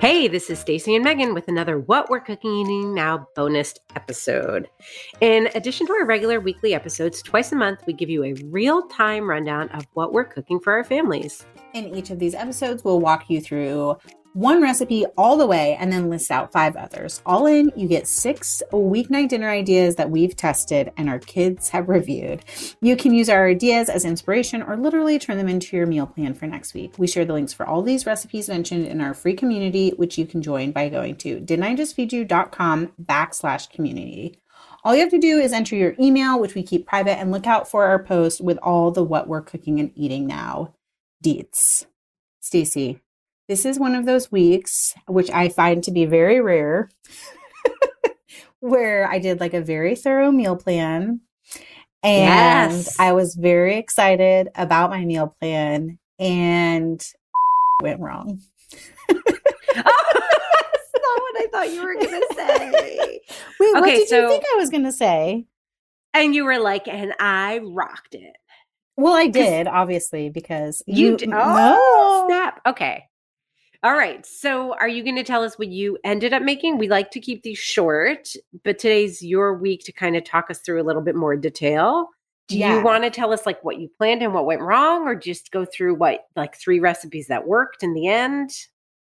Hey, this is Stacy and Megan with another What We're Cooking Eating Now bonus episode. In addition to our regular weekly episodes, twice a month we give you a real-time rundown of what we're cooking for our families. In each of these episodes, we'll walk you through one recipe all the way and then list out five others. All in, you get six weeknight dinner ideas that we've tested and our kids have reviewed. You can use our ideas as inspiration or literally turn them into your meal plan for next week. We share the links for all these recipes mentioned in our free community, which you can join by going to didn'tijustfeedyou.com backslash community. All you have to do is enter your email, which we keep private, and look out for our post with all the what we're cooking and eating now deets. Stacy, this is one of those weeks, which I find to be very rare, where I did like a very thorough meal plan. And yes. I was very excited about my meal plan and went wrong. that's not what I thought you were going to say. Wait, okay, what did so, you think I was going to say? And you were like, and I rocked it. Well, I did, obviously, because you, you did. Oh, no. snap. Okay. All right. So, are you going to tell us what you ended up making? We like to keep these short, but today's your week to kind of talk us through a little bit more detail. Do yeah. you want to tell us like what you planned and what went wrong, or just go through what like three recipes that worked in the end?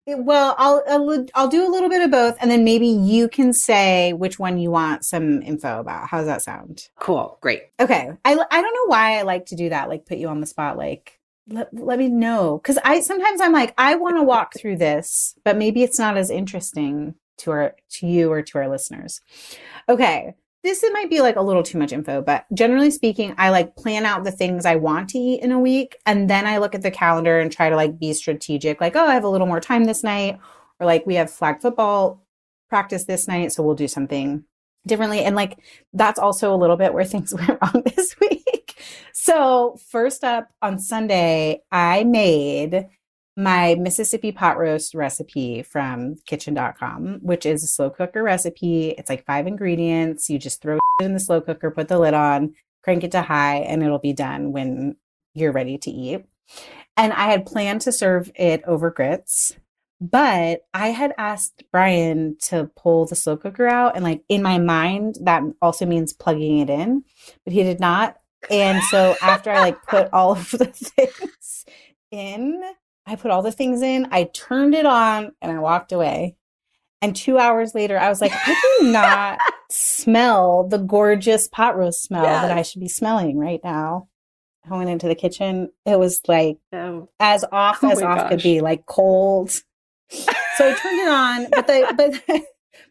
Eh, well, I'll, I'll I'll do a little bit of both, and then maybe you can say which one you want some info about. How does that sound? Cool, great. Okay, I I don't know why I like to do that, like put you on the spot, like let, let me know. Because i sometimes i'm like i want to walk through this but maybe it's not as interesting to our to you or to our listeners. Okay this it might be like a little too much info but generally speaking i like plan out the things i want to eat in a week and then i look at the calendar and try to like be strategic like oh i have a little more time this night or like we have flag football practice this night so we'll do something differently and like that's also a little bit where things went wrong this week so, first up on Sunday, I made my Mississippi pot roast recipe from kitchen.com, which is a slow cooker recipe. It's like five ingredients. You just throw it in the slow cooker, put the lid on, crank it to high, and it'll be done when you're ready to eat. And I had planned to serve it over grits, but I had asked Brian to pull the slow cooker out. And like in my mind, that also means plugging it in, but he did not. And so after I like put all of the things in, I put all the things in, I turned it on, and I walked away. And two hours later, I was like, I do not smell the gorgeous pot roast smell that I should be smelling right now. I went into the kitchen. It was like oh. as off oh as off gosh. could be, like cold. so I turned it on, but the but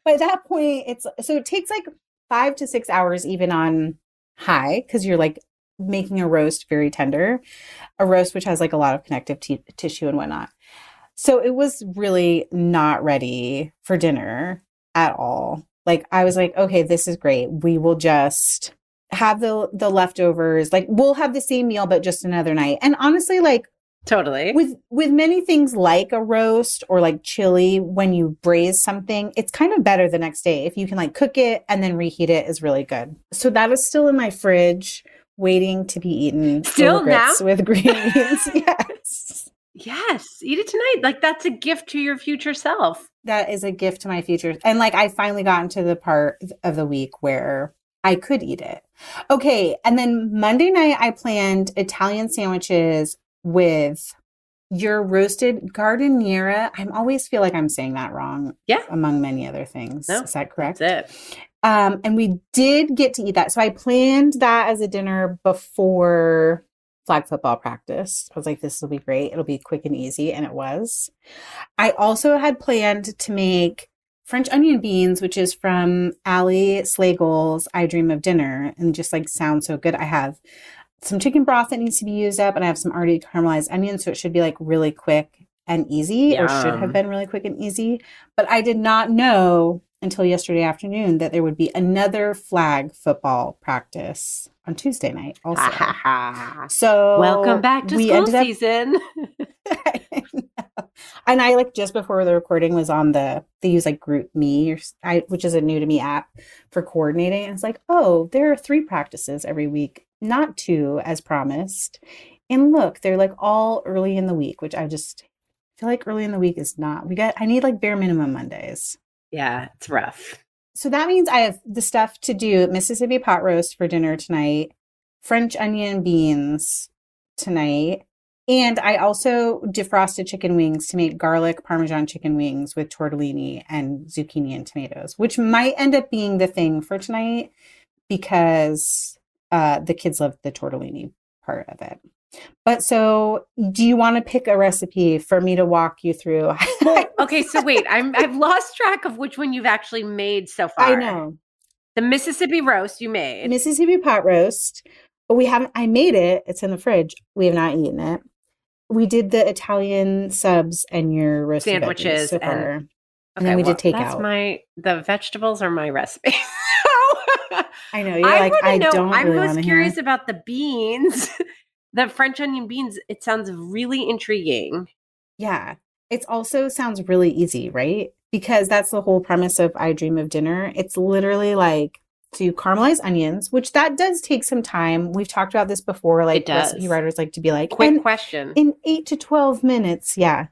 by that point, it's so it takes like five to six hours even on high because you're like making a roast very tender, a roast which has like a lot of connective t- tissue and whatnot. So it was really not ready for dinner at all. Like I was like, okay, this is great. We will just have the the leftovers. Like we'll have the same meal but just another night. And honestly, like Totally. With with many things like a roast or like chili, when you braise something, it's kind of better the next day. If you can like cook it and then reheat it is really good. So that is still in my fridge waiting to be eaten. Still now with green beans. yes. Yes, eat it tonight. Like that's a gift to your future self. That is a gift to my future. And like I finally got into the part of the week where I could eat it. Okay, and then Monday night I planned Italian sandwiches with your roasted giardiniera. I always feel like I'm saying that wrong. Yeah. Among many other things. No, is that correct? That's it. Um, and we did get to eat that. So I planned that as a dinner before flag football practice. I was like, this will be great. It'll be quick and easy. And it was. I also had planned to make French onion beans, which is from Ali Slagle's I Dream of Dinner, and just like sounds so good. I have some chicken broth that needs to be used up, and I have some already caramelized onions, so it should be like really quick and easy, Yum. or should have been really quick and easy. But I did not know until yesterday afternoon that there would be another flag football practice on Tuesday night also. so welcome back to school up, season. and I like just before the recording was on the they use like GroupMe or I, which is a new to me app for coordinating. And it's like, oh, there are three practices every week, not two as promised. And look, they're like all early in the week, which I just feel like early in the week is not. We got I need like bare minimum Mondays. Yeah, it's rough. So that means I have the stuff to do Mississippi pot roast for dinner tonight, French onion beans tonight. And I also defrosted chicken wings to make garlic parmesan chicken wings with tortellini and zucchini and tomatoes, which might end up being the thing for tonight because uh, the kids love the tortellini part of it. But so, do you want to pick a recipe for me to walk you through? well, okay, so wait, I'm I've lost track of which one you've actually made so far. I know. The Mississippi roast you made. Mississippi pot roast. But we haven't I made it. It's in the fridge. We have not eaten it. We did the Italian subs and your roasted sandwiches so and, okay, and then we well, did take that's out. my the vegetables are my recipe. I know you're I like I know, don't. I'm really most curious hear. about the beans. the French onion beans, it sounds really intriguing. Yeah. It also sounds really easy, right? Because that's the whole premise of I Dream of Dinner. It's literally like to caramelize onions, which that does take some time. We've talked about this before. Like recipe writers like to be like, quick question. In eight to 12 minutes. Yeah.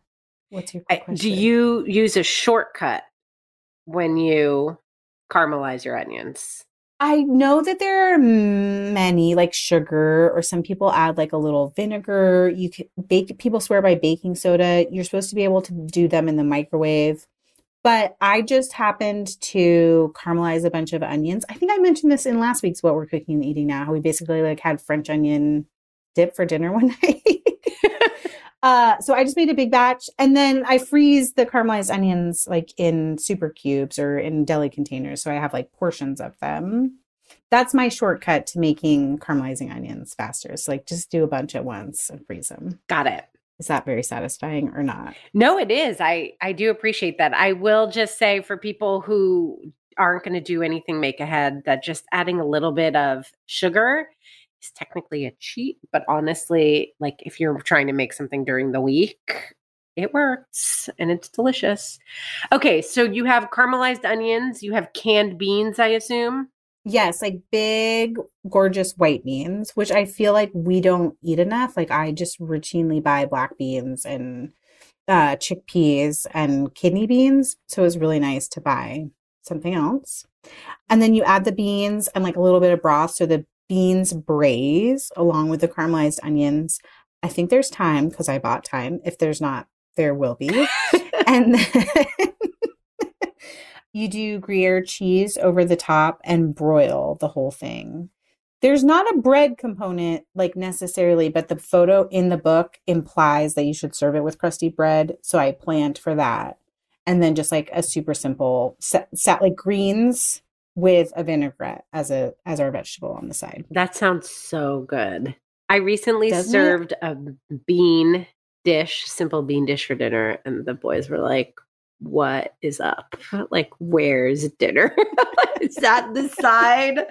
What's your question? Do you use a shortcut when you caramelize your onions? I know that there are many like sugar or some people add like a little vinegar. You can bake people swear by baking soda. You're supposed to be able to do them in the microwave. But I just happened to caramelize a bunch of onions. I think I mentioned this in last week's what we're cooking and eating now. How we basically like had French onion dip for dinner one night. Uh, so I just made a big batch and then I freeze the caramelized onions like in super cubes or in deli containers. So I have like portions of them. That's my shortcut to making caramelizing onions faster. So like just do a bunch at once and freeze them. Got it. Is that very satisfying or not? No, it is. I I do appreciate that. I will just say for people who aren't going to do anything make ahead that just adding a little bit of sugar technically a cheat, but honestly, like if you're trying to make something during the week, it works and it's delicious. Okay, so you have caramelized onions, you have canned beans, I assume. Yes, like big, gorgeous white beans, which I feel like we don't eat enough. Like I just routinely buy black beans and uh, chickpeas and kidney beans. So it was really nice to buy something else. And then you add the beans and like a little bit of broth. So the beans braise along with the caramelized onions. I think there's time because I bought time. If there's not, there will be. and then you do Gruyere cheese over the top and broil the whole thing. There's not a bread component like necessarily, but the photo in the book implies that you should serve it with crusty bread. So I planned for that. And then just like a super simple set, set like greens with a vinaigrette as a as our vegetable on the side. That sounds so good. I recently Doesn't served a bean dish, simple bean dish for dinner, and the boys were like, What is up? Like, where's dinner? is that the side?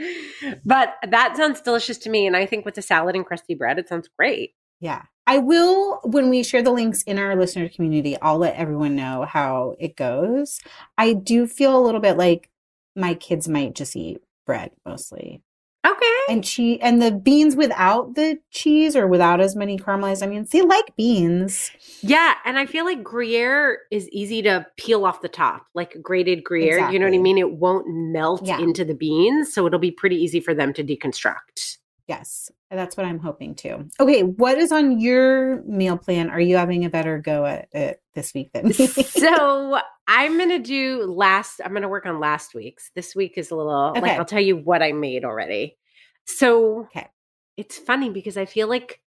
But that sounds delicious to me. And I think with a salad and crusty bread, it sounds great. Yeah. I will, when we share the links in our listener community, I'll let everyone know how it goes. I do feel a little bit like my kids might just eat bread mostly. Okay. And cheese and the beans without the cheese or without as many caramelized onions. They like beans. Yeah, and I feel like Gruyere is easy to peel off the top, like grated Gruyere. You know what I mean? It won't melt Yeah. into the beans, so it'll be pretty easy for them to deconstruct. Yes, that's what I'm hoping to. Okay, what is on your meal plan? Are you having a better go at it this week than me? so I'm gonna do last. I'm gonna work on last week's. This week is a little like Okay. I'll tell you what I made already. So Okay. it's funny because I feel like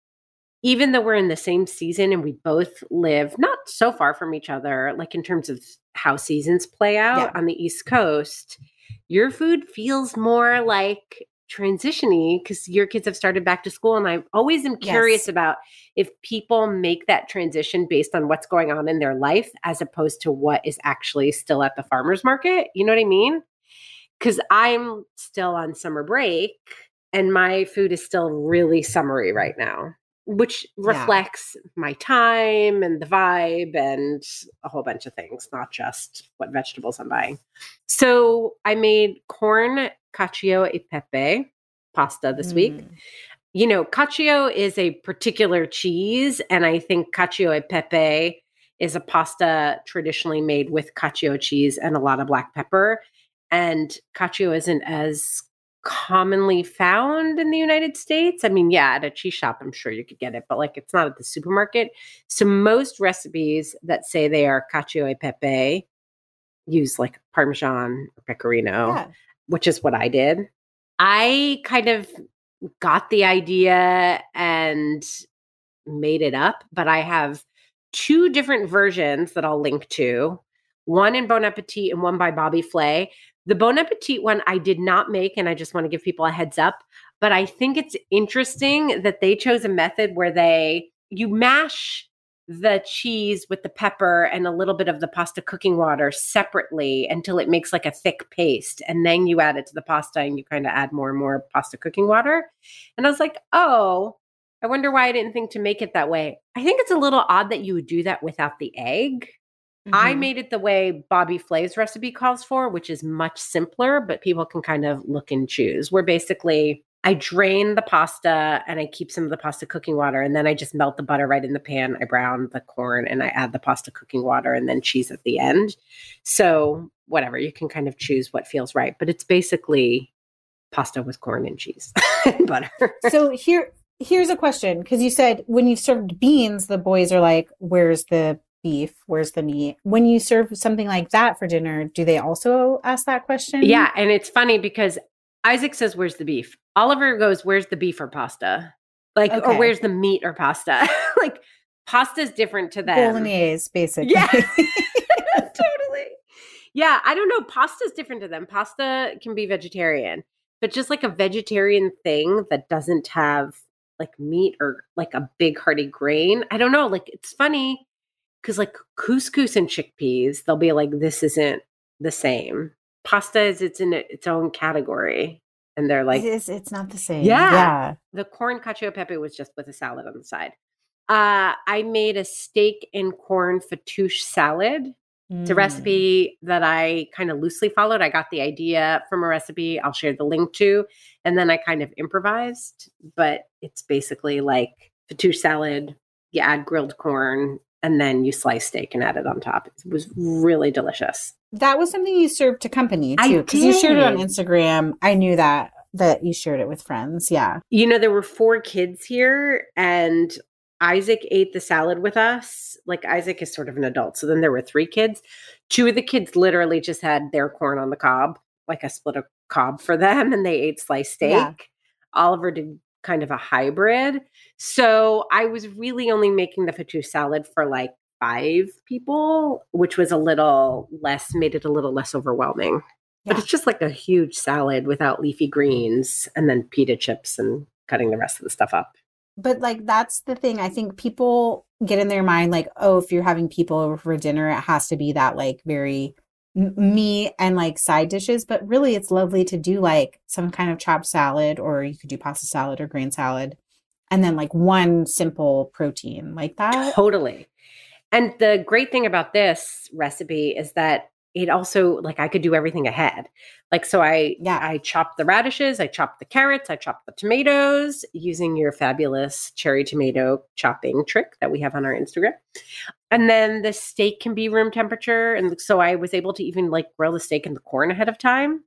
even though we're in the same season and we both live not so far from each other, like in terms of how seasons play out Yeah. on the East Coast, your food feels more like transitiony because your kids have started back to school and i always am curious Yes. about if people make that transition based on what's going on in their life as opposed to what is actually still at the farmers market you know what i mean because i'm still on summer break and my food is still really summery right now which Yeah. reflects my time and the vibe and a whole bunch of things not just what vegetables i'm buying so i made corn cacio e pepe pasta this week Mm. you know, cacio is a particular cheese, and I think cacio e pepe is a pasta traditionally made with cacio cheese and a lot of black pepper. And cacio isn't as commonly found in the United States. I mean, yeah, at a cheese shop, I'm sure you could get it, but like it's not at the supermarket. So most recipes that say they are cacio e pepe use like Parmesan or Pecorino Yeah. which is what I did. I kind of got the idea and made it up, but I have two different versions that I'll link to one in Bon Appetit and one by Bobby Flay. The Bon Appetit one I did not make, and I just want to give people a heads up. But I think it's interesting that they chose a method where they you mash the cheese with the pepper and a little bit of the pasta cooking water separately until it makes like a thick paste. And then you add it to the pasta and you kind of add more and more pasta cooking water. And I was like, oh, I wonder why I didn't think to make it that way. I think it's a little odd that you would do that without the egg. I Mhm. made it the way Bobby Flay's recipe calls for, which is much simpler, but people can kind of look and choose. Where basically I drain the pasta and I keep some of the pasta cooking water, and then I just melt the butter right in the pan. I brown the corn and I add the pasta cooking water and then cheese at the end. So, whatever, you can kind of choose what feels right, but it's basically pasta with corn and cheese and butter. so here here's a question because you said when you served beans the boys are like where's the beef where's the meat when you serve something like that for dinner do they also ask that question Yeah, and it's funny because Isaac says, "Where's the beef?" Oliver goes, "Where's the beef or pasta?" Like, or where's the meat or pasta? like, pasta is different to them. bolognese basically Yeah. totally. Yeah, I don't know. Pasta's different to them. Pasta can be vegetarian, but just like a vegetarian thing that doesn't have like meat or like a big hearty grain. I don't know. Like, it's funny because like couscous and chickpeas, they'll be like, "This isn't the same." Pasta is it's in its own category, and they're like, it is, it's not the same Yeah. yeah the corn cacio pepe was just with a salad on the side. Uh, I made a steak and corn fattoush salad. It's a Mm. recipe that I kind of loosely followed. I got the idea from a recipe I'll share the link to, and then I kind of improvised. But it's basically like fattoush salad. You add grilled corn, and then you slice steak and add it on top. It was really delicious. That was something you served to company too, because you shared it on. Instagram. I knew that that you shared it with friends. Yeah. You know, there were four kids here, and Isaac ate the salad with us. Like, Isaac is sort of an adult. So then there were three kids. Two of the kids literally just had their corn on the cob, like I split a cob for them, and they ate sliced steak. Yeah. Oliver did kind of a hybrid. So I was really only making the fattoush salad for like five people, which was a little less, made it a little less overwhelming. But it's just like a huge salad without leafy greens and then pita chips and cutting the rest of the stuff up. But like that's the thing. I think people get in their mind like, oh, if you're having people over for dinner, it has to be that like very m- meat and like side dishes. But really, it's lovely to do like some kind of chopped salad, or you could do pasta salad or grain salad, and then like one simple protein like that. Totally. And the great thing about this recipe is that it also like I could do everything ahead. Like so I Yeah. I chopped the radishes, I chopped the carrots, I chopped the tomatoes using your fabulous cherry tomato chopping trick that we have on our Instagram. And then the steak can be room temperature and so I was able to even like grill the steak and the corn ahead of time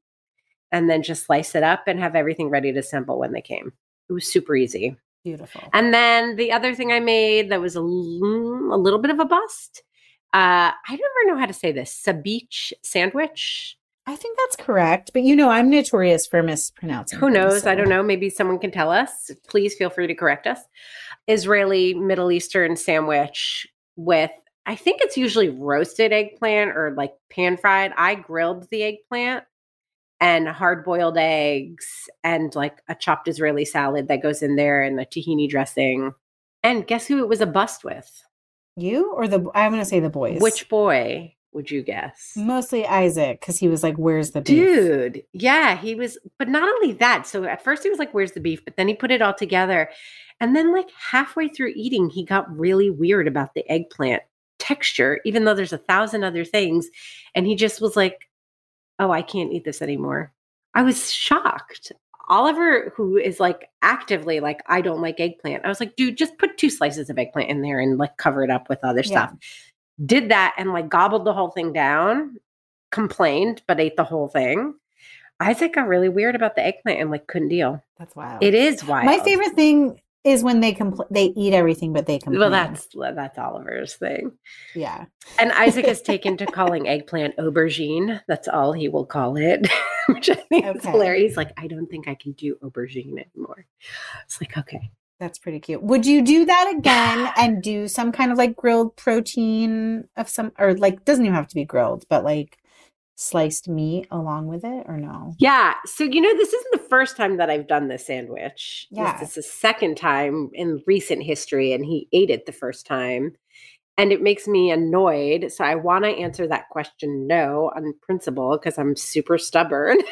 and then just slice it up and have everything ready to assemble when they came. It was super easy. Beautiful. And then the other thing I made that was a, l- a little bit of a bust. Uh, I never know how to say this. Sabiche sandwich. I think that's correct. But you know, I'm notorious for mispronouncing. Who things, knows? I so- don't know. Maybe someone can tell us. Please feel free to correct us. Israeli Middle Eastern sandwich with I think it's usually roasted eggplant or like pan fried. I grilled the eggplant and hard boiled eggs and like a chopped Israeli salad that goes in there and the tahini dressing. And guess who it was a bust with? You or the I'm gonna say the boys. Which boy would you guess? mostly Isaac, because he was like, "Where's the beef?" Dude, yeah, he was, but not only that. So at first he was like, Where's the beef? But then he put it all together. And then, like, halfway through eating, he got really weird about the eggplant texture, even though there's a thousand other things. And he just was like, Oh, I can't eat this anymore. I was shocked. Oliver, who is like actively like, I don't like eggplant. I was like, dude, just put two slices of eggplant in there and like cover it up with other Yeah. stuff. Did that and like gobbled the whole thing down, complained, but ate the whole thing. Isaac got really weird about the eggplant and like couldn't deal. That's wild. It is wild. My favorite thing is when they compl- they eat everything, but they complain. Well, that's that's Oliver's thing. yeah. And Isaac has taken to calling eggplant aubergine. That's all he will call it, which I think is hilarious. He's like, I don't think I can do aubergine anymore. It's like, okay. That's pretty cute. Would you do that again and do some kind of like grilled protein of some, or like doesn't even have to be grilled, but like sliced meat along with it, or no? Yeah. So, you know, this isn't the first time that I've done this sandwich. Yeah. This is the second time in recent history, and he ate it the first time. And it makes me annoyed. So I want to answer that question no on principle because I'm super stubborn.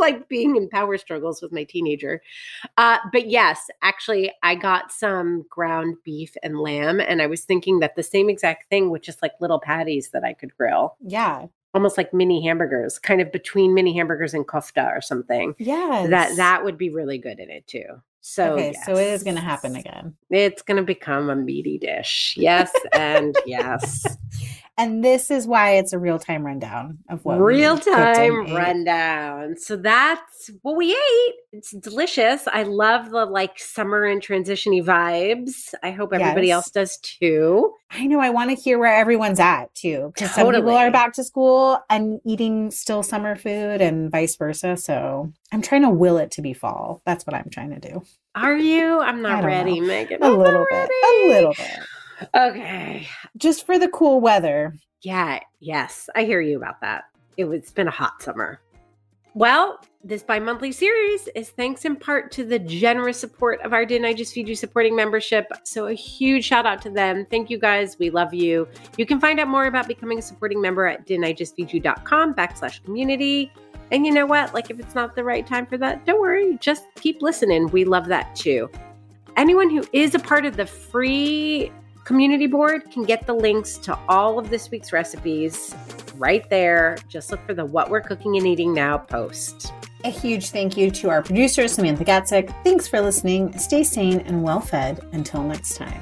like being in power struggles with my teenager. Uh, but yes, actually, I got some ground beef and lamb, and I was thinking that the same exact thing with just like little patties that I could grill Yeah. almost like mini hamburgers, kind of between mini hamburgers and kofta or something. Yes. That that would be really good in it too. So okay, so it is going to happen again. It's going to become a meaty dish. Yes, and yes. And this is why it's a real time rundown of what we real time rundown. So that's what we ate. It's delicious. I love the like summer and transitiony vibes. I hope everybody Yes. else does too. I know. I want to hear where everyone's at too. Because some people Totally. are back to school and eating still summer food and vice versa. So I'm trying to will it to be fall. That's what I'm trying to do. Are you? I'm not ready, know. Megan. A I'm little bit. ready. A little bit. Okay. Just for the cool weather. Yeah, yes, I hear you about that. It was it's been a hot summer. Well, this bi-monthly series is thanks in part to the generous support of our Didn't I Just Feed You supporting membership. So a huge shout out to them. Thank you guys. We love you. You can find out more about becoming a supporting member at didn'tijustfeedyou.com backslash community. And you know what? Like if it's not the right time for that, don't worry. Just keep listening. We love that too. anyone who is a part of the free community board can get the links to all of this week's recipes right there. Just look for the What We're Cooking and Eating Now post. A huge thank you to our producer, Samantha Gatzik. Thanks for listening. Stay sane and well fed. Until next time.